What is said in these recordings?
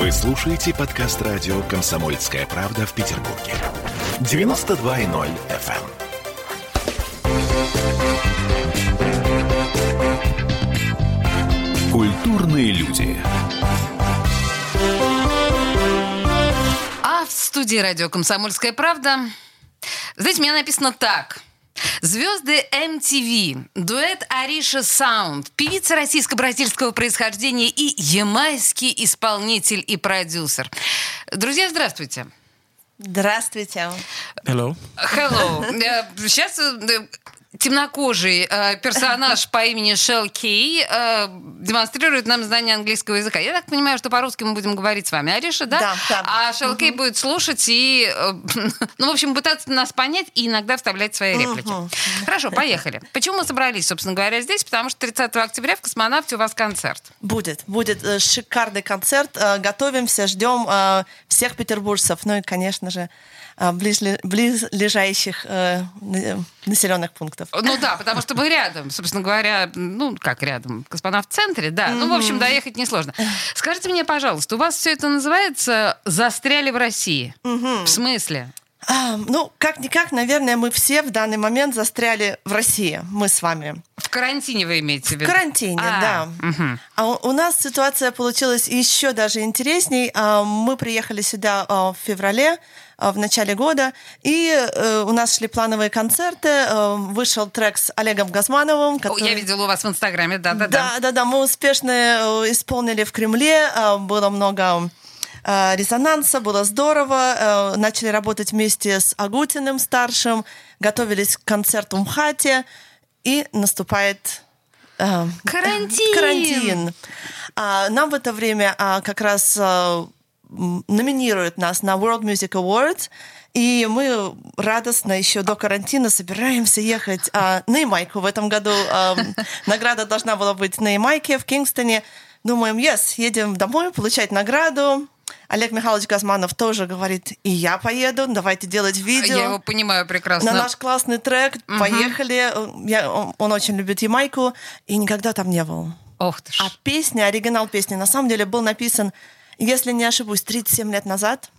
Вы слушаете подкаст радио «Комсомольская правда» в Петербурге. 92.0 FM. Культурные люди. А в студии радио «Комсомольская правда» знаете, у меня написано так. Звезды MTV, дуэт Ариша Саунд, певица российско-бразильского происхождения и ямайский исполнитель и продюсер. Друзья, здравствуйте. Здравствуйте. Hello. Hello. Сейчас э, темнокожий э, персонаж по имени Шел Кей э, демонстрирует нам знание английского языка. Я так понимаю, что по-русски мы будем говорить с вами, Ариша, да? Да, да. А Шел Кей будет слушать и, э, ну, в общем, пытаться нас понять и иногда вставлять свои реплики. Хорошо, поехали. Почему мы собрались, собственно говоря, здесь? Потому что 30 октября в «Космонавте» у вас концерт. Будет, будет э, шикарный концерт. Э, Готовимся, ждем э, всех петербуржцев, ну и, конечно же, близлежащих э, на- населенных пунктов. Ну да, потому что мы рядом, собственно говоря, ну как рядом, космонавт в центре, да. Ну, в общем, доехать несложно. Скажите мне, пожалуйста, у вас все это называется «Застряли в России». В смысле? А, ну, как-никак, наверное, мы все в данный момент застряли в России, мы с вами. В карантине вы имеете в В виду? карантине, А, да. мгм. А у, у нас ситуация получилась еще даже интересней. А, Мы приехали сюда а, в феврале, а, в начале года, и э, у нас шли плановые концерты. э, Вышел трек с Олегом Газмановым. О, который- Я видела у вас в Инстаграме, да-да-да. Да, да, да, мы успешно э, исполнили в Кремле, э, было много э, резонанса, было здорово. э, Начали работать вместе с Агутиным старшим, готовились к концерту в МХАТе, и наступает э, Карантин! карантин. А, Нам в это время а, как раз м, номинируют нас на World Music Awards, и мы радостно еще до карантина собираемся ехать а, на Ямайку в этом году. а, Награда должна была быть на Ямайке, в Кингстоне. Думаем, yes, едем домой получать награду. Олег Михайлович Газманов тоже говорит, и я поеду, давайте делать видео. Я его понимаю прекрасно. На наш классный трек, поехали. Я, он, он очень любит Ямайку, и никогда там не был. Ох ты ж. А песня, оригинал песни, на самом деле был написан, если не ошибусь, 37 лет назад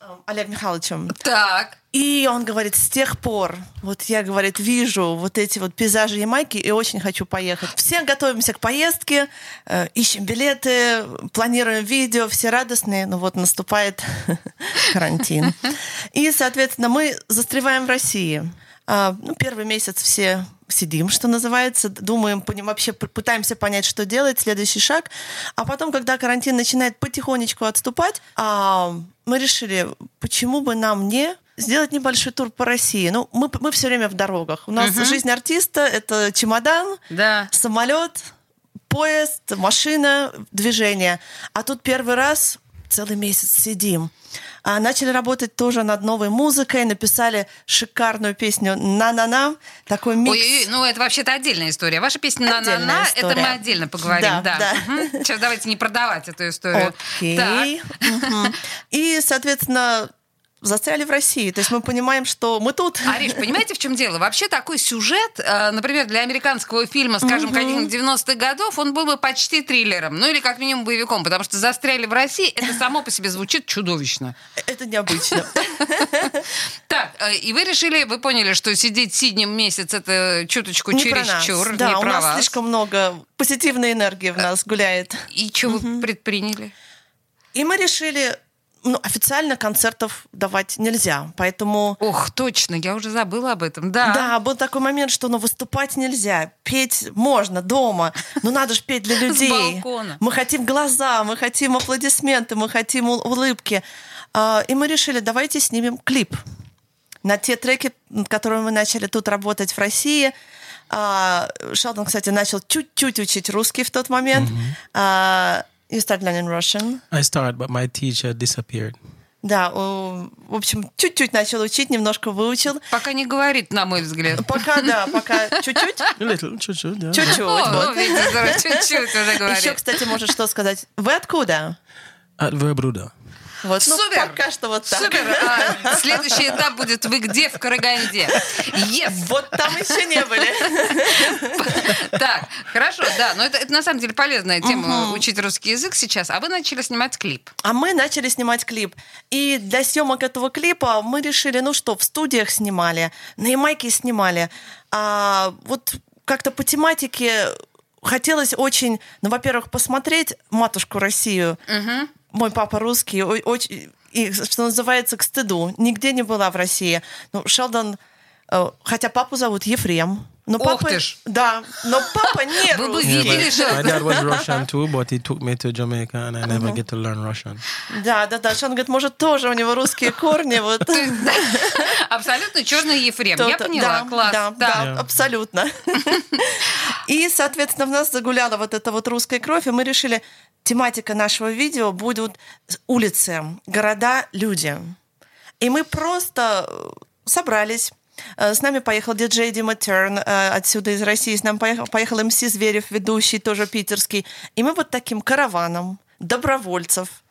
э, Олег Михайловичем. Так. И он говорит, с тех пор, вот я, говорит, вижу вот эти вот пейзажи Ямайки и очень хочу поехать. Все готовимся к поездке, э, ищем билеты, планируем видео, все радостные, но вот наступает карантин. И, соответственно, мы застреваем в России. А, ну, первый месяц все сидим, что называется, думаем, поним- вообще пытаемся понять, что делать, следующий шаг. А потом, когда карантин начинает потихонечку отступать, а, мы решили, почему бы нам не сделать небольшой тур по России. Ну, мы, мы все время в дорогах. У нас жизнь артиста — это чемодан, Да. самолет, поезд, машина, движение. А тут первый раз целый месяц сидим. А начали работать тоже над новой музыкой, написали шикарную песню «На-на-на», такой микс. Ой, ну это вообще-то отдельная история. Ваша песня «На-на-на» это мы отдельно поговорим. Да, Да, да. Сейчас давайте не продавать эту историю. Окей. Мгм. И, соответственно, застряли в России. То есть мы понимаем, что мы тут. Ариш, понимаете, в чем дело? Вообще такой сюжет, э, например, для американского фильма, скажем, каких-нибудь 90-х годов, он был бы почти триллером, ну или как минимум боевиком, потому что застряли в России, это само по себе звучит чудовищно. Это необычно. Так, э, и вы решили, вы поняли, что сидеть сиднем месяц это чуточку чересчур, Да, у нас слишком много позитивной энергии в нас гуляет. И что вы предприняли? И мы решили, ну, официально концертов давать нельзя, поэтому... Ох, точно, я уже забыла об этом, да. Да, был такой момент, что ну, выступать нельзя, петь можно дома, но надо же петь для людей. балкона. Мы хотим глаза, мы хотим аплодисменты, мы хотим ул- улыбки. А, И мы решили, давайте снимем клип на те треки, над которыми мы начали тут работать в России. А, Шелдон, кстати, начал чуть-чуть учить русский в тот момент. А, You start learning Russian. I started, but my teacher disappeared. Да, в общем, чуть-чуть начал учить, немножко выучил. Пока не говорит, на мой взгляд. Пока, да, пока чуть-чуть. A little, чуть-чуть, да. Чуть-чуть. О, вот. ну, видите, чуть-чуть уже Еще, говорит. кстати, может что сказать. Вы откуда? От Вербруда. Вот, ну, Супер! пока что вот так. Супер! А, следующий этап будет «Вы где?» в Караганде. Yes! Вот там еще не были. Так, хорошо, да, но это, это на самом деле полезная тема учить русский язык сейчас. А вы начали снимать клип. А мы начали снимать клип. И для съемок этого клипа мы решили, ну что, в студиях снимали, на Ямайке снимали. А вот как-то по тематике хотелось очень, ну, во-первых, посмотреть «Матушку Россию». Мой папа русский, очень, и, что называется, к стыду. Нигде не была в России. Ну, Шелдон, э, хотя папу зовут Ефрем. Но Ох папа, ты ж. Да, но папа не Вы бы русский. видели, что... My dad was Russian too, but he took me to Jamaica and I never get to learn Russian. Да, да, да. Шон говорит, может, тоже у него русские корни. Вот. Абсолютно черный Ефрем. Я поняла, да, класс. Да, да, Yeah. абсолютно. И, соответственно, в нас загуляла вот эта вот русская кровь, и мы решили, тематика нашего видео будут улицы, города, люди. И мы просто э, собрались. Э, С нами поехал диджей Дима Терн э, отсюда из России. С нами поехал, поехал МС Зверев, ведущий, тоже питерский. И мы вот таким караваном добровольцев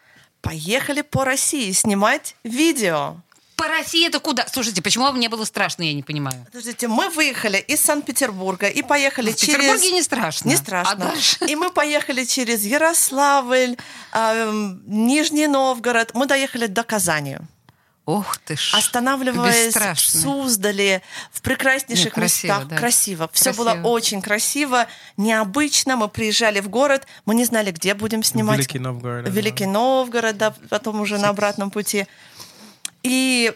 поехали по России снимать видео. По России это куда? Слушайте, почему вам не было страшно, я не понимаю. Подождите, мы выехали из Санкт-Петербурга и поехали В через... Петербурге не страшно. Не А страшно. дальше? И мы поехали через Ярославль, эм, Нижний Новгород. Мы доехали до Казани. Ох ты ж. Останавливаясь в бесстрашный. Суздале, в прекраснейших Нет, красиво, местах. да. Красиво. Все Красиво. было очень красиво, необычно. Мы приезжали в город, мы не знали, где будем снимать. Великий Новгород. Великий Новгород, да, потом уже на обратном пути. И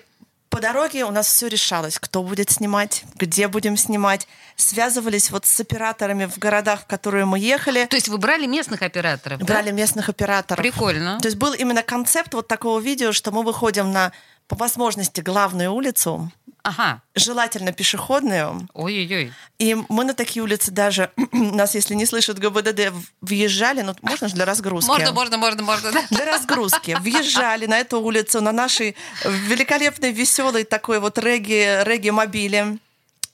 по дороге у нас все решалось, кто будет снимать, где будем снимать. Связывались вот с операторами в городах, в которые мы ехали, То есть вы брали местных операторов, да? брали местных операторов. Прикольно. То есть был именно концепт вот такого видео, что мы выходим на, по возможности, главную улицу, Ага. желательно пешеходную, Ой-ой-ой. и мы на такие улицы даже, нас, если не слышат ГБДД, въезжали, ну, можно же для разгрузки? Можно, можно, можно, можно, да? для разгрузки. Въезжали на эту улицу, на нашей великолепной, веселой такой вот регги, регги-мобиле.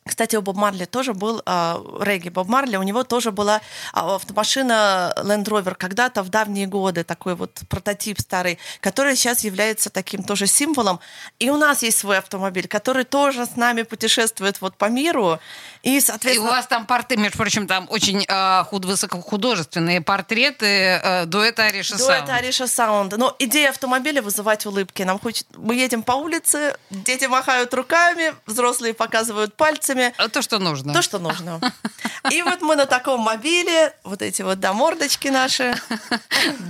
Кстати, у Боб Марли тоже был а, регги. Боб Марли, у него тоже была а, автомашина Land Rover когда-то в давние годы, такой вот прототип старый, который сейчас является таким тоже символом. И у нас есть свой автомобиль, который тоже с нами путешествует вот по миру. И, И у соответственно... вас там порты, между прочим, там очень э, худ, высокохудожественные портреты э, дуэта Ариша Саунд. Ариша Саунд. Но идея автомобиля вызывать улыбки. Нам хочет... Мы едем по улице, дети махают руками, взрослые показывают пальцами. А То, что нужно. То, что нужно. И вот мы на таком мобиле, вот эти вот, да, мордочки наши.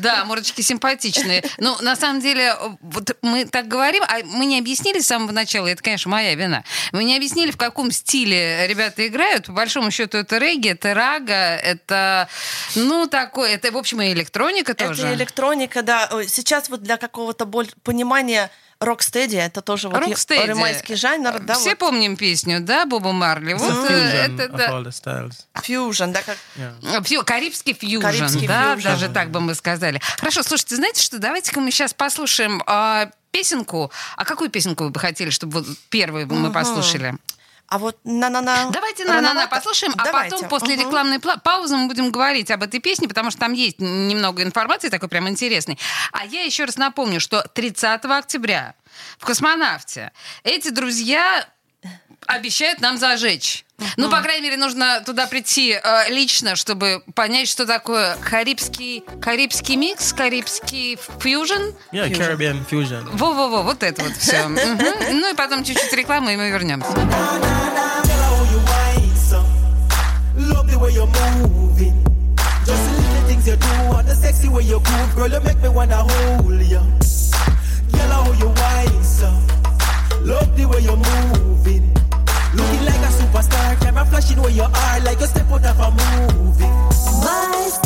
Да, мордочки симпатичные. Ну, на самом деле, вот мы так говорим, а мы не объяснили с самого начала, это, конечно, моя вина, мы не объяснили, в каком стиле ребята играют. По большому счету, это регги, это рага, это, ну, такое, это, в общем, и электроника тоже. Это электроника, да. Сейчас вот для какого-то боль... понимания рокстеди, это тоже вот Рокстеди. ремайский жанр, да, Все вот помним песню, да, Боба Марли? Вот э, fusion это, да. фьюжн, да, как... Yeah. Фью- Карибский фьюжн, Карибский да, фьюжн. даже так бы мы сказали. Хорошо, слушайте, знаете что, давайте-ка мы сейчас послушаем а, песенку. А какую песенку вы бы хотели, чтобы вот первую мы послушали? А вот на-на-на... Давайте на-на-на послушаем, а Давайте. потом после Мгм. рекламной паузы мы будем говорить об этой песне, потому что там есть немного информации такой прям интересной. А я еще раз напомню, что 30 октября в «Космонавте» эти друзья обещают нам зажечь. Ну, по крайней мере, нужно туда прийти э, лично, чтобы понять, что такое карибский, карибский микс, карибский фьюжн. Yeah, Caribbean fusion. Во-во-во, вот это вот все. Ну и потом чуть-чуть рекламы, и мы вернемся. Love the way you're moving. A superstar, camera flashing where you are, like you step out of a movie. My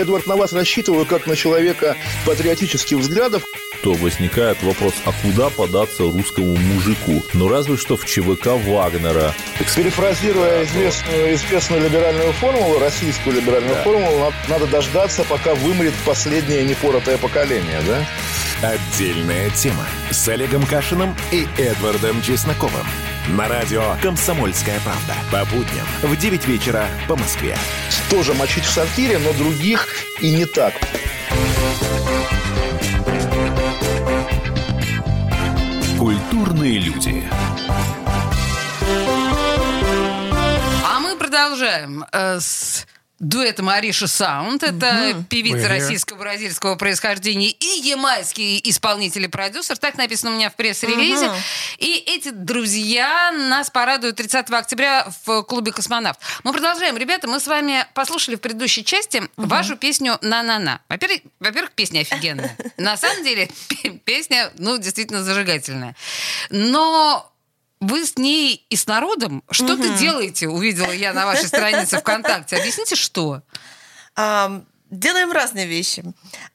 Эдвард, на вас рассчитываю как на человека патриотических взглядов. то возникает вопрос, а куда податься русскому мужику? Ну, разве что в ЧВК Вагнера. Перефразируя известную, известную либеральную формулу, российскую либеральную формулу, надо, надо дождаться, пока вымрет последнее непоротое поколение, да? Отдельная тема с Олегом Кашиным и Эдвардом Чесноковым. На радио «Комсомольская правда». По будням в 9 вечера по Москве. Тоже мочить в сортире, но других и не так. Культурные люди. А мы продолжаем э, с дуэтом Ариша Саунд. Это певица We're here. российско-бразильского происхождения и ямайский исполнитель и продюсер. Так написано у меня в пресс-релизе. И эти друзья нас порадуют 30 октября в клубе «Космонавт». Мы продолжаем. Ребята, мы с вами послушали в предыдущей части вашу песню «На-на-на». Во-первых, во-первых, песня офигенная. На самом деле, пе- песня, ну, действительно зажигательная. Но вы с ней и с народом что-то делаете, увидела я на вашей странице ВКонтакте. Объясните, что? Делаем разные вещи.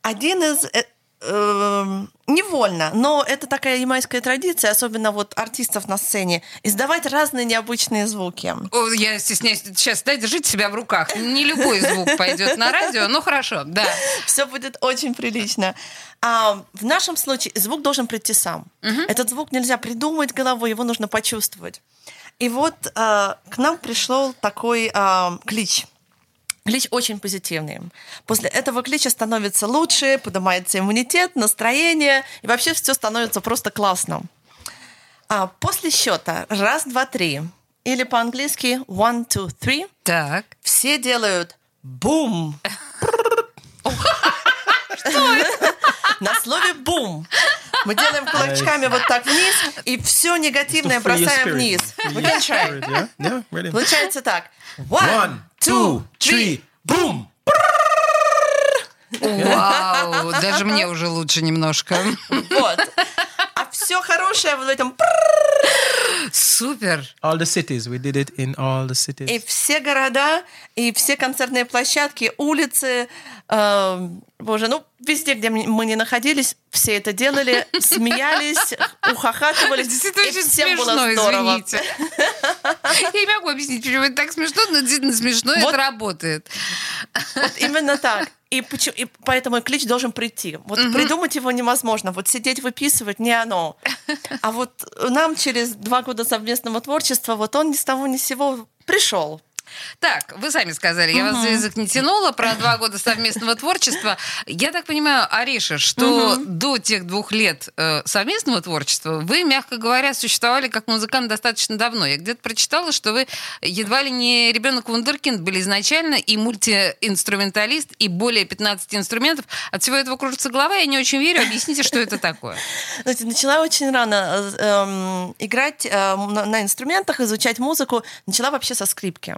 Один из э, невольно, но это такая ямайская традиция, особенно вот артистов на сцене, издавать разные необычные звуки. О, я стесняюсь. Сейчас, дай, держите себя в руках. Не любой звук пойдет на радио, но хорошо, да. Все будет очень прилично. А в нашем случае звук должен прийти сам. Этот звук нельзя придумать головой, его нужно почувствовать. И вот а, к нам пришел такой а, клич. Клич очень позитивный. После этого клича становится лучше, поднимается иммунитет, настроение, и вообще все становится просто классно. А после счета раз, два, три, или по-английски one, two, three, Так. все делают бум. На слове бум. Мы делаем кулачками вот так вниз, и все негативное бросаем вниз. Really. Получается так. One, two, three. boom! Вау, даже мне уже лучше немножко. Вот. А все хорошее вот в этом. Супер. All the cities, we did it in all the cities. И все города, и все концертные площадки, улицы, э, боже, ну, везде, где мы не находились, все это делали, смеялись, ухахатывались. Действительно и очень всем было смешно, здорово. извините. Я не могу объяснить, почему это так смешно, но действительно смешно, Вот. это работает. Вот именно так. И, почему, и поэтому клич должен прийти. Вот придумать его невозможно. Вот сидеть, выписывать не оно. А вот нам через два года совместного творчества вот он ни с того ни с сего пришел. Так, вы сами сказали, я вас за язык не тянула про два года совместного творчества. Я так понимаю, Ариша, что до тех двух лет э, совместного творчества вы, мягко говоря, существовали как музыкант достаточно давно. Я где-то прочитала, что вы едва ли не ребенок Вундеркинд были изначально и мультиинструменталист, и более 15 инструментов. От всего этого кружится голова, я не очень верю. Объясните, что это такое. Знаете, начала очень рано э, эм, играть э, на, на инструментах, изучать музыку. Начала вообще со скрипки.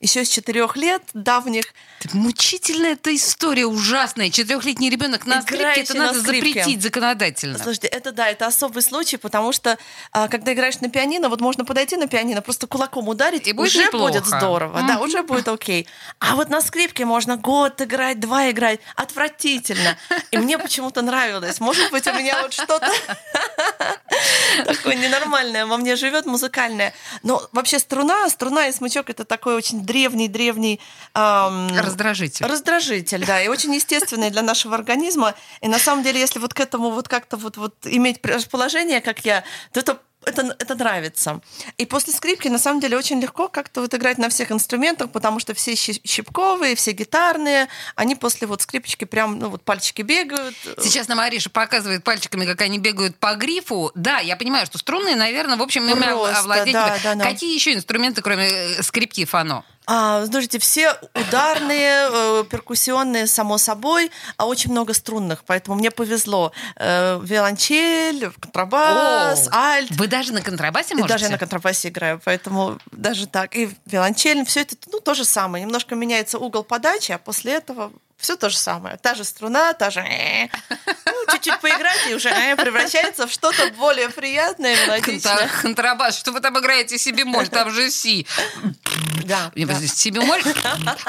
Еще с четырех лет давних. Мучительная эта история, ужасная. Четырехлетний ребенок на скрипке, это на надо скрипке. запретить законодательно. Слушайте, это да, это особый случай, потому что а, когда играешь на пианино, вот можно подойти на пианино, просто кулаком ударить, И будет уже неплохо. будет здорово, да, уже будет окей. А вот на скрипке можно год играть, два играть, отвратительно. И мне почему-то нравилось. Может быть, у меня вот что-то такое ненормальное во мне живет, музыкальное. Но вообще струна, струна и смычок это такой очень древний-древний ам, Раздражитель. Раздражитель, да, и очень естественный для нашего организма. И на самом деле, если вот к этому вот как-то вот, вот иметь расположение, как я, то это это, это нравится. И после скрипки, на самом деле, очень легко как-то вот играть на всех инструментах, потому что все щи- щипковые, все гитарные, они после вот скрипочки прям, ну вот пальчики бегают. Сейчас нам Ариша показывает пальчиками, как они бегают по грифу. Да, я понимаю, что струнные, наверное, в общем, ими Просто, овладеть. да, да, да. Какие еще инструменты, кроме э, скрипки и фано? А, слушайте, все ударные, э, перкуссионные, само собой, а очень много струнных, поэтому мне повезло. Э, виолончель, контрабас, альт. Вы даже на контрабасе можете? даже я на контрабасе играю, поэтому даже так. И виолончель, все это ну, то же самое. Немножко меняется угол подачи, а после этого все то же самое. Та же струна, та же... э. Ну, чуть-чуть поиграть, и уже э, превращается в что-то более приятное, мелодичное. Контра- Контрабас. Что вы там играете си бемоль? Там же си. Да, Не, да. си бемоль?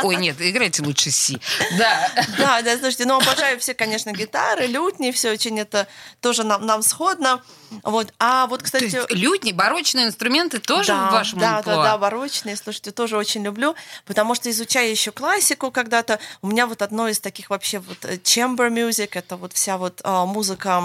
Ой, нет, играйте лучше си. Да. Да, да, слушайте, ну обожаю все, конечно, гитары, лютни, все очень это тоже нам, нам сходно. Вот. А вот, То кстати... есть лютни, барочные инструменты тоже да, в вашем да, амплуа? да, да, барочные, слушайте, тоже очень люблю, потому что изучая еще классику когда-то, у меня вот одно из таких вообще вот э, chamber music, это вот вся вот а, музыка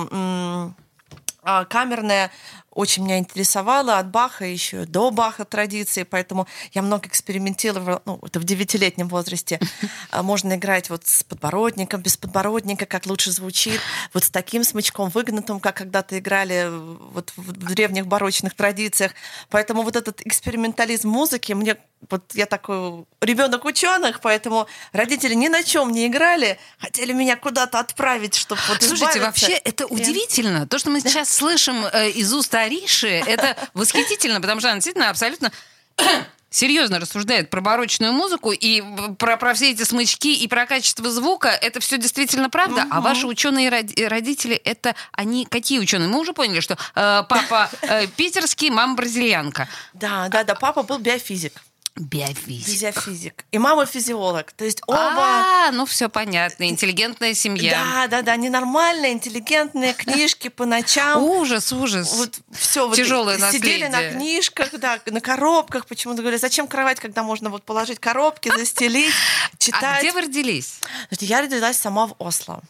а, камерная, очень меня интересовала от Баха еще до Баха традиции, поэтому я много экспериментировала, ну, это в девятилетнем возрасте. А, Можно играть вот с подбородником, без подбородника, как лучше звучит, вот с таким смычком выгнутым, как когда-то играли вот в древних барочных традициях. Поэтому вот этот экспериментализм музыки мне вот я такой ребенок ученых, поэтому родители ни на чем не играли, хотели меня куда-то отправить, чтобы вот Слушайте, избавиться. вообще это И- удивительно. То, что мы сейчас слышим э, из уст Ариши, это восхитительно, потому что она действительно абсолютно серьезно рассуждает про барочную музыку и про, про все эти смычки и про качество звука. Это все действительно правда. А ваши ученые роди- родители, это они какие ученые? Мы уже поняли, что э, папа э, питерский, мама бразильянка. Да, да, да, папа был биофизик. Биофизик. Биофизик. И мама физиолог. То есть оба... А, ну все понятно. Интеллигентная семья. Да, да, да, ненормальные, интеллигентные книжки по ночам. Ужас, ужас. Вот все вот Тяжелое сидели наследие. на книжках, да, на коробках. Почему-то говорили, зачем кровать, когда можно вот положить коробки, застелить, А читать. где вы родились? Я родилась сама в Осло.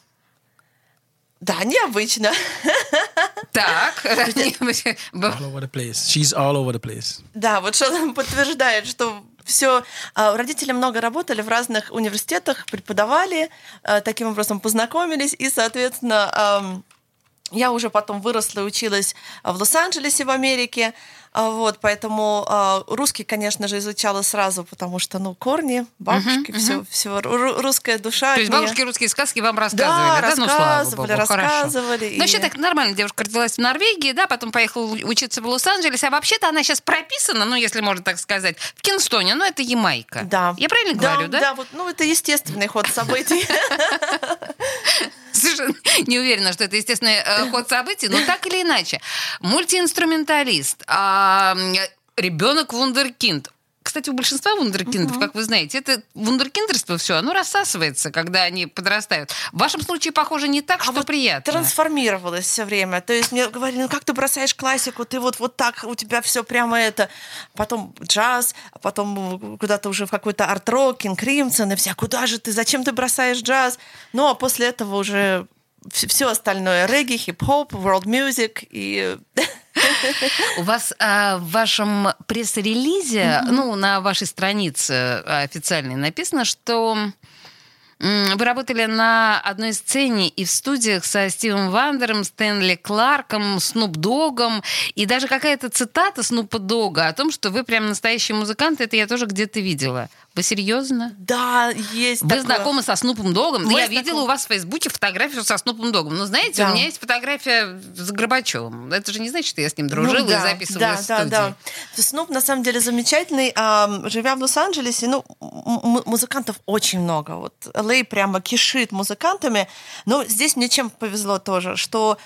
Да, необычно. Так. All over the place. She's all over the place. Да, вот что нам подтверждает, что все. Родители много работали в разных университетах, преподавали, а, таким образом познакомились, и, соответственно, я уже потом выросла и училась в Лос-Анджелесе в Америке. А, Вот, поэтому а, русский, конечно же, изучала сразу, потому что, ну, корни, бабушки, все, все, русская душа. То есть меня. бабушки русские сказки вам рассказывали, да? Да, Ну, слава рассказывали, богу, хорошо. рассказывали, Ну, вообще и- так нормально, девушка родилась в Норвегии, да, потом поехала учиться в Лос-Анджелесе, а вообще-то она сейчас прописана, ну, если можно так сказать, в Кинстоне, ну, это Ямайка. Да. Я правильно да, говорю, да? Да, вот, ну, это естественный ход событий. Совершенно не уверена, что это естественный э, ход событий, но так или иначе. Мультиинструменталист, а, м, ребенок вундеркинд. Кстати, у большинства вундеркиндов, как вы знаете, это вундеркиндерство все, оно рассасывается, когда они подрастают. В вашем случае, похоже, не так, что А вот приятно. трансформировалась все время. То есть мне говорили, ну как ты бросаешь классику, ты вот, вот так, у тебя все прямо это. Потом джаз, а потом куда-то уже в какой-то арт-рок, Кинг Кримсон, и вся, куда же ты, зачем ты бросаешь джаз? Ну, а после этого уже все остальное, регги, хип-хоп, world music и... У вас а, в вашем пресс-релизе, ну, на вашей странице официальной написано, что вы работали на одной сцене и в студиях со Стивом Вандером, Стэнли Кларком, Снуп Догом, и даже какая-то цитата Снупа Дога о том, что вы прям настоящий музыкант, это я тоже где-то видела. Вы серьезно? Да, есть Вы такое. знакомы со Снупом Догом? Мы Я знакомы. видела у вас в Фейсбуке фотографию со Снупом Догом. Но знаете, Да. у меня есть фотография с Горбачевым. Это же не значит, что я с ним Ну дружила да, и записывала да, да, студии. да. Снуп на самом деле замечательный. Ам, Живя в Лос-Анджелесе, ну, музыкантов очень много. Вот Л.А. прямо кишит музыкантами. Но здесь мне чем повезло тоже, что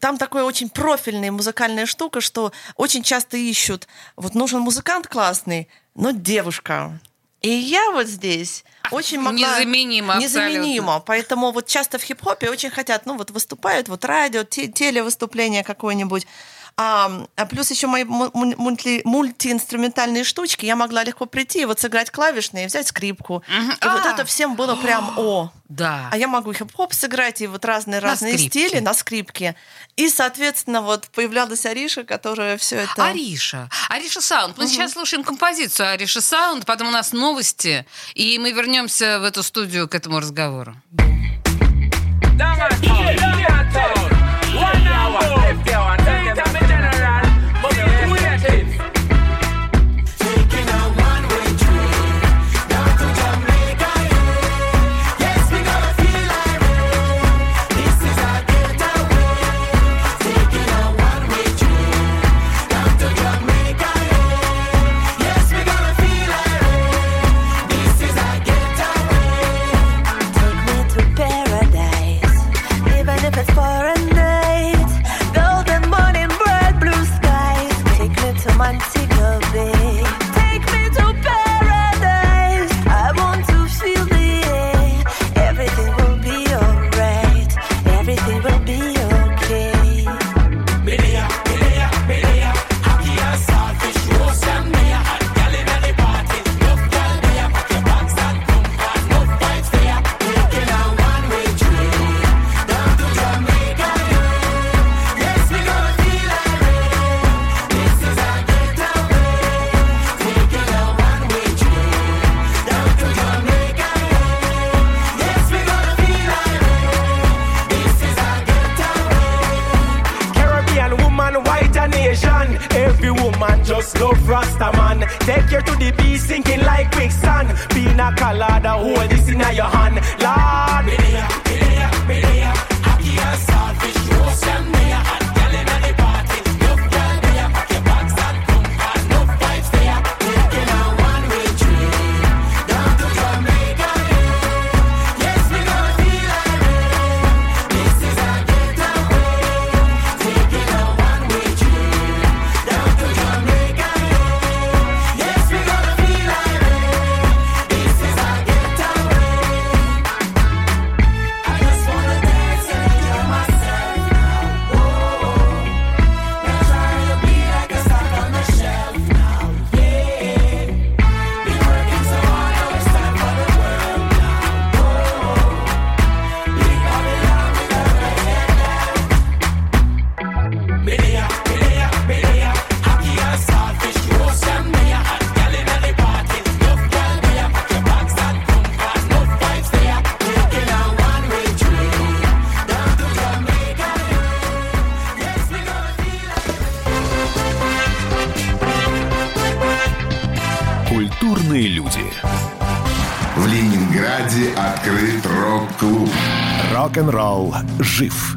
там такая очень профильная музыкальная штука, что очень часто ищут, вот нужен музыкант классный, но девушка. И я вот здесь очень могла... незаменимо Незаменимо. Поэтому вот часто в хип-хопе очень хотят, ну вот выступают, вот радио, те- телевыступление какое-нибудь. А, а плюс еще мои му- му- мульти- мультиинструментальные штучки, я могла легко прийти и вот сыграть клавишные, взять скрипку. И вот А. это всем было прям о. Да. А я могу хип-хоп сыграть и вот разные разные скрипке. стили на скрипке. И, соответственно, вот появлялась Ариша, которая все это... Ариша. Ариша Саунд. Мы сейчас слушаем композицию Ариша Саунд, потом у нас новости, и мы вернемся в эту студию к этому разговору. Take открыт рок-клуб. Рок-н-ролл жив.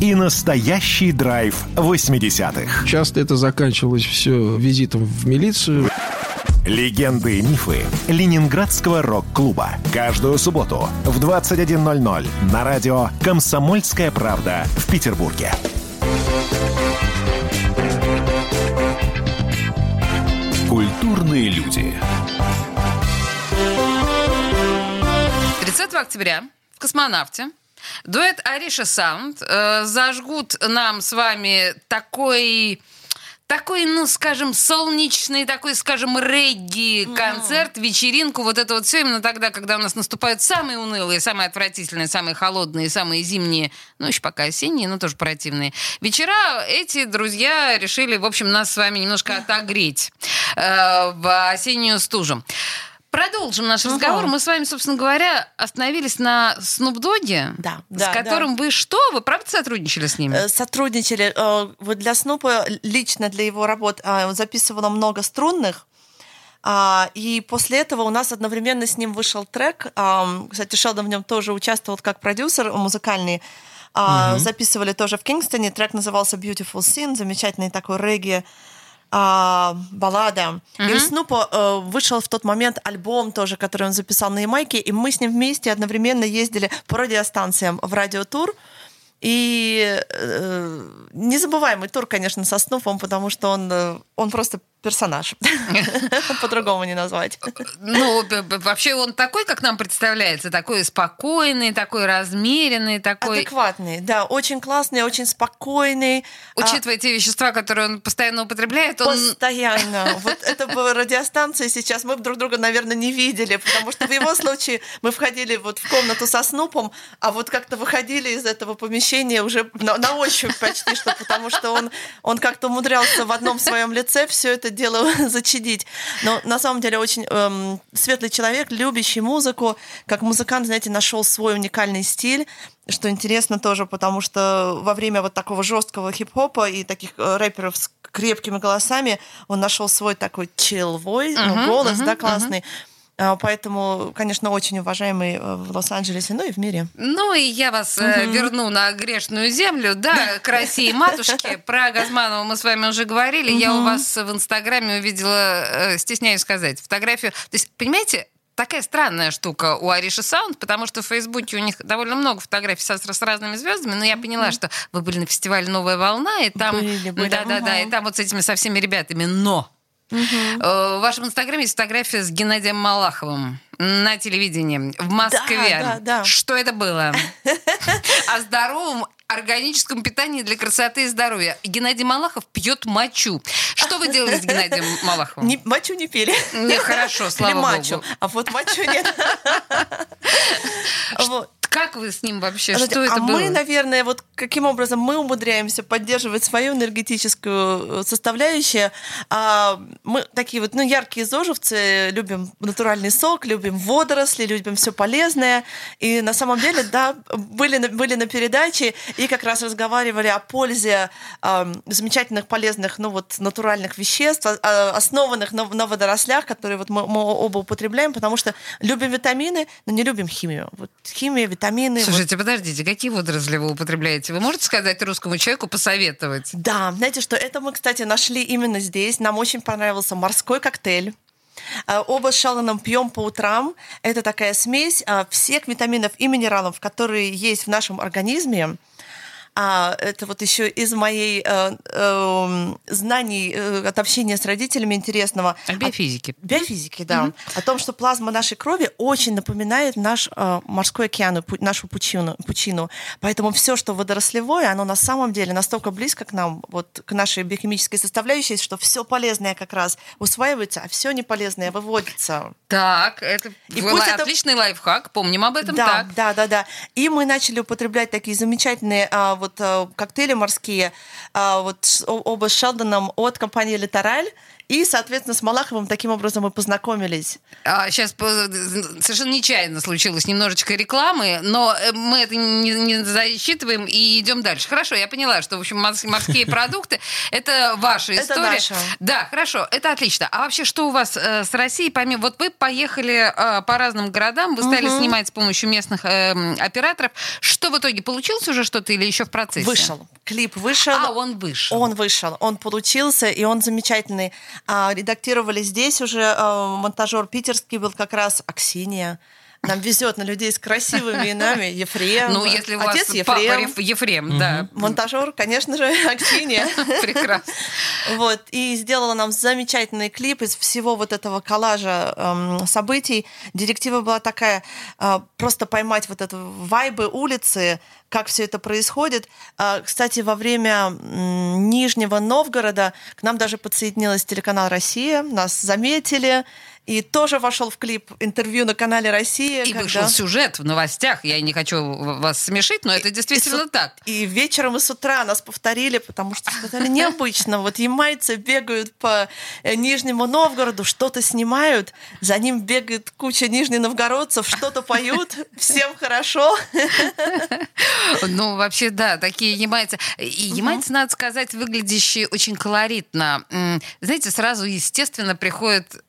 И настоящий драйв 80-х. Часто это заканчивалось все визитом в милицию. Легенды и мифы Ленинградского рок-клуба. Каждую субботу в 21.00 на радио «Комсомольская правда» в Петербурге. Культурные люди. 30 октября в «Космонавте» дуэт Ариша Саунд э, зажгут нам с вами такой такой, ну, скажем, солнечный, такой, скажем, регги-концерт, вечеринку, вот это вот все именно тогда, когда у нас наступают самые унылые, самые отвратительные, самые холодные, самые зимние, ну, еще пока осенние, но тоже противные. Вечера эти друзья решили, в общем, нас с вами немножко отогреть э, в осеннюю стужу. Продолжим наш разговор. Мы с вами, собственно говоря, остановились на Dogg, Да, с да, которым вы что? Вы правда сотрудничали с ним? Э, Сотрудничали. э, Вот для Снупа, лично для его работ, э, записывала много струнных. А, И после этого у нас одновременно с ним вышел трек. Ам, Кстати, Шелдон в нем тоже участвовал как продюсер музыкальный. А, Мгм. Записывали тоже в Кингстоне. Трек назывался Beautiful Sin. Замечательный такой регги а, баллада. И у. Снупа э, вышел в тот момент альбом тоже, который он записал на Ямайке, и мы с ним вместе одновременно ездили по радиостанциям в радиотур. И э, незабываемый тур, конечно, со Снупом, потому что он, э, он просто персонаж. По-другому не назвать. Ну, вообще он такой, как нам представляется, такой спокойный, такой размеренный, такой... Адекватный, да, очень классный, очень спокойный. А, Учитывая те вещества, которые он постоянно употребляет, он... Постоянно. Вот это бы радиостанция сейчас, мы друг друга, наверное, не видели, потому что в его случае мы входили вот в комнату со Снупом, а вот как-то выходили из этого помещения уже на, на ощупь почти что, потому что он, он как-то умудрялся в одном своем лице все это дело зачадить. Но на самом деле очень эм, светлый человек, любящий музыку, как музыкант, знаете, нашел свой уникальный стиль, что интересно тоже, потому что во время вот такого жесткого хип-хопа и таких э, рэперов с крепкими голосами он нашел свой такой chill voice, ну, голос, мгм, да, классный. А, Поэтому, конечно, очень уважаемый э, в Лос-Анджелесе, ну и в мире. Ну и я вас Мгм. верну на грешную землю, да, к России матушке. Про Газманова мы с вами уже говорили. Я у вас в Инстаграме увидела, э, стесняюсь сказать, фотографию. То есть, понимаете, такая странная штука у Ариши Саунд, потому что в Фейсбуке у них довольно много фотографий со- с, разными звездами, но я поняла, что вы были на фестивале «Новая волна», и там... Были, были, Да-да-да, мгм. и там вот с этими со всеми ребятами, но... Э, В вашем инстаграме есть фотография с Геннадием Малаховым на телевидении в Москве. да, да. Что это было? О здоровом органическом питании для красоты и здоровья. Геннадий Малахов пьет мочу. Что вы делали с Геннадием Малаховым? Не, мочу не пили. Не, хорошо, слава Или мачу. богу. А вот мочу нет. Вот. Как вы с ним вообще? Знаете, Что это а было? мы, наверное, вот каким образом мы умудряемся поддерживать свою энергетическую э, составляющую. А, мы такие вот, ну, яркие зожевцы, любим натуральный сок, любим водоросли, любим все полезное. И на самом деле, да, были, на- были на передаче и как раз разговаривали о пользе а, замечательных полезных, ну, вот, натуральных веществ, а, основанных на, на водорослях, которые вот мы, мы оба употребляем, потому что любим витамины, но не любим химию. Вот химия, витамины. Вот Слушайте, подождите, какие водоросли вы употребляете? Вы можете сказать русскому человеку, посоветовать? Да, знаете что, это мы, кстати, нашли именно здесь. Нам очень понравился морской коктейль. А, Оба с Шаланом пьем по утрам. Это такая смесь а, всех витаминов и минералов, которые есть в нашем организме. А, это вот еще из моей э, э, знаний э, от общения с родителями интересного. О биофизике. Биофизики, да. О том, что плазма нашей крови очень напоминает наш э, морской океан, пу- нашу пучину, пучину. Поэтому все, что водорослевое, оно на самом деле настолько близко к нам, вот к нашей биохимической составляющей, что все полезное как раз усваивается, а все неполезное выводится. Так, это, И пусть это- отличный лайфхак, помним об этом да, так. да, да, да. И мы начали употреблять такие замечательные а, вот а, коктейли морские, а, вот оба с Шелдоном от компании Литераль. И, соответственно, с Малаховым таким образом мы познакомились. А, сейчас совершенно нечаянно случилось немножечко рекламы, но э, мы это не, не засчитываем и идем дальше. Хорошо, я поняла, что, в общем, морс- морские продукты — это ваша Это история. наша. Да, хорошо, это отлично. А вообще, что у вас э, с Россией? Помимо, вот вы поехали э, по разным городам, вы стали Мгм. снимать с помощью местных э, операторов. Что в итоге, получилось уже что-то или еще в процессе? Вышел. Клип вышел. А, он вышел. Он вышел. Он получился, и он замечательный. А, редактировали здесь уже а, монтажер питерский был как раз Аксинья. Нам везет на людей с красивыми именами. Ефрем. Ну, если у вас Отец папа Ефрем. Еф- Ефрем, да. Монтажер, конечно же, Аксинья. Прекрасно. Вот, и сделала нам замечательный клип из всего вот этого коллажа эм, событий. Директива была такая, э, просто поймать вот это вайбы улицы, как все это происходит. А, Кстати, во время Нижнего Новгорода к нам даже подсоединилась телеканал «Россия», нас заметили, и тоже вошел в клип интервью на канале «Россия». И когда- вышел сюжет в новостях. Я не хочу вас смешить, но это действительно и так. И вечером и с утра нас повторили, потому что сказали, необычно. Вот ямайцы бегают по э, Нижнему Новгороду, что-то снимают, за ним бегает куча нижненовгородцев, что-то поют, всем хорошо. Ну, вообще, да, такие ямайцы. И ямайцы, надо сказать, выглядящие очень колоритно. Знаете, сразу, естественно, приходит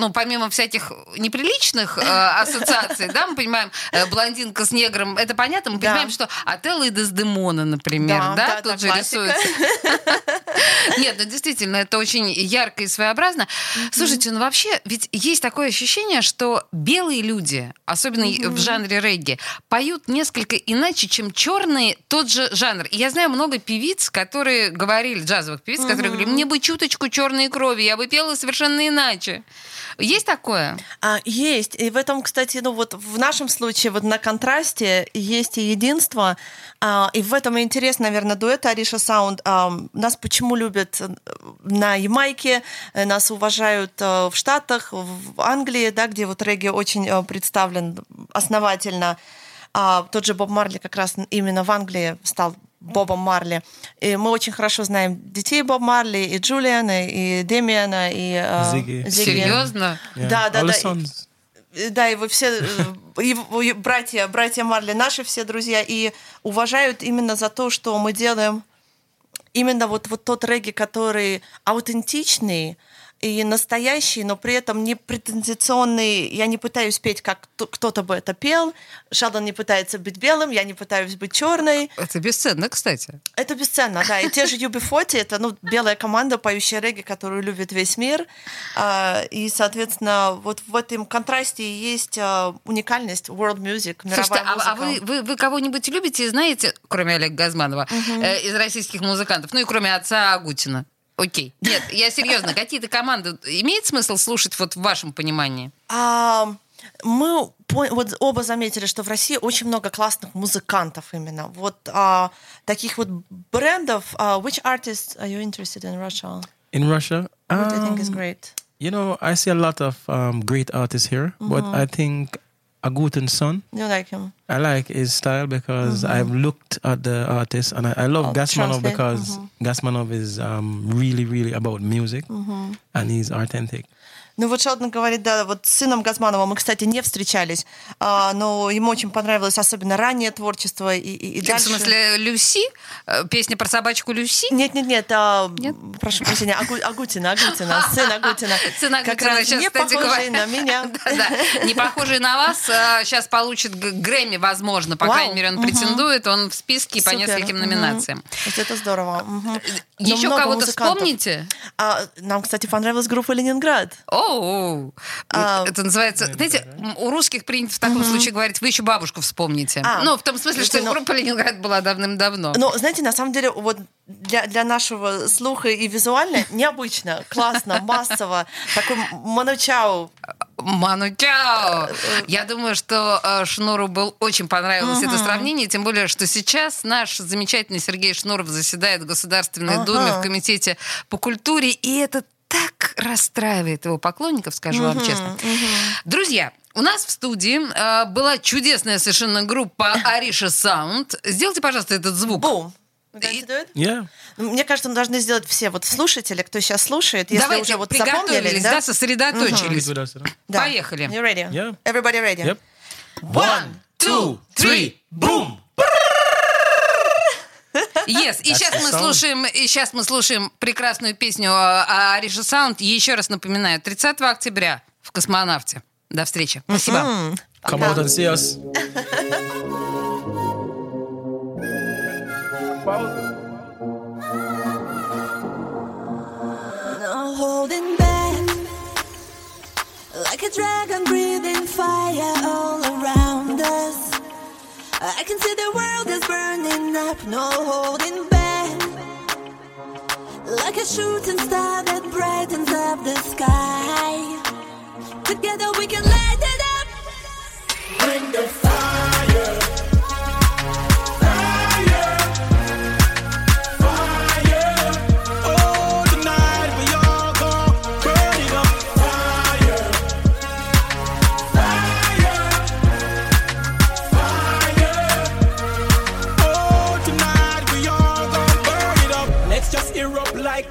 ну, помимо всяких неприличных э, ассоциаций, да, мы понимаем, э, блондинка с негром, это понятно, мы Да. понимаем, что Отелло и Дездемона, например, Да, да, да, тут да, же классика. рисуется. Нет, ну действительно, это очень ярко и своеобразно. Слушайте, ну вообще, ведь есть такое ощущение, что белые люди, особенно в жанре регги, поют несколько иначе, чем черные тот же жанр. И я знаю много певиц, которые говорили, джазовых певиц, которые говорили, мне бы чуточку черной крови, я бы пела совершенно иначе. Есть такое? А, есть. И в этом, кстати, ну вот в нашем случае вот на контрасте есть и единство. А, и в этом и интересно, наверное, дуэт Ариша Саунд. А, нас почему любят э, на Ямайке, э, нас уважают э, в Штатах, в Англии, да, где вот регги очень представлен основательно. А, тот же Боб Марли как раз именно в Англии стал Бобом Марли. И мы очень хорошо знаем детей Боб Марли, и Джулиана, и Демиана, и э, Зигги. Серьезно? Yeah. Да, да, All да. и вы все, и братья, братья Марли, наши все друзья, и уважают именно за то, что мы делаем именно вот, вот тот регги, который аутентичный и настоящий, но при этом не претензионный. Я не пытаюсь петь, как кто- кто-то бы это пел. Шелдон не пытается быть белым, я не пытаюсь быть черной. Это бесценно, кстати. Это бесценно, да. И те же UB40, это ну, белая команда, поющая регги, которую любит весь мир. А, И, соответственно, вот в этом контрасте и есть а, уникальность world music, мировая Слушайте, а, музыка. а вы, вы, вы кого-нибудь любите, знаете, кроме Олега Газманова, э, из российских музыкантов, ну и кроме отца Агутина? Окей. Нет, я серьезно, какие-то команды имеет смысл слушать вот в вашем понимании? А, мы вот оба заметили, что в России очень много классных музыкантов именно. Вот а, таких вот брендов. а, which artists are you interested in Russia? In Russia, What do you think is um, great? You know, I see a lot of um, great artists here, but Mhm. I think a Guten son. You like him? I like his style because mm-hmm. I've looked at the artist and I, I love oh, Gasmanov because mm-hmm. Gasmanov is um, really, really about music mm-hmm. and he's authentic. Ну вот Шелдон говорит, да, вот с сыном Газманова мы, кстати, не встречались, а, но ему очень понравилось особенно раннее творчество и, и, и В дальше. смысле, Люси? Э, Песня про собачку Люси? Нет, нет, нет, а, прошу прощения, Агу- Агутина, Агутина, сын Агутина. Сын Как Агутина раз сейчас, не похожий на меня. Да, не похожий на вас, сейчас получит Грэмми, возможно, по крайней мере, он претендует, он в списке по нескольким номинациям. Это здорово. Но Еще кого-то музыкантов. вспомните? А, нам, кстати, понравилась группа Ленинград. О, А, это называется, знаете, м, у русских принято в таком случае говорить, вы еще бабушку вспомните. А, ну, в том смысле, что ну- группа Ленинград была давным-давно. Но, знаете, на самом деле, вот для, для нашего слуха и визуально необычно, классно, массово. Такой Ману Чао. Ману Чао! Я думаю, что э, Шнуру был очень понравилось Мгм. это сравнение, тем более, что сейчас наш замечательный Сергей Шнуров заседает в Государственной Ага. Думе в Комитете по культуре, и это так расстраивает его поклонников, скажу вам Мгм, честно. мгм. Друзья, у нас в студии э, была чудесная совершенно группа Ариша Саунд. Сделайте, пожалуйста, этот звук. Бум. It? Yeah. Ну, Мне кажется, мы должны сделать все вот слушатели, кто сейчас слушает, если Давайте, уже вот запомнили, да, да? сосредоточились. Да. Поехали. You ready? Yeah. Everybody ready? Yep. One, two, three, boom! Yes. И That's сейчас мы слушаем, и сейчас мы слушаем прекрасную песню Ариша Саунд. Еще раз напоминаю, 30 октября в Космонавте. До встречи. Спасибо. Come out and see us. No holding back. Like a dragon breathing fire all around us. I can see the world is burning up, no holding back. Like like a shooting star that brightens up the sky. Together we can light it up. Bring the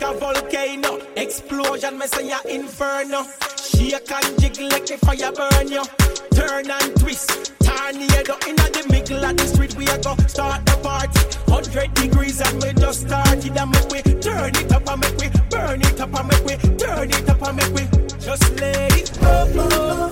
a volcano. Explosion, me say a inferno. Shake and jiggle like the fire burn you. Turn and twist. Tornado in the middle of the street. We a go start the party. 100 degrees and we just started and make we turn it up and make we burn it up and make we turn it up and make we just let it go.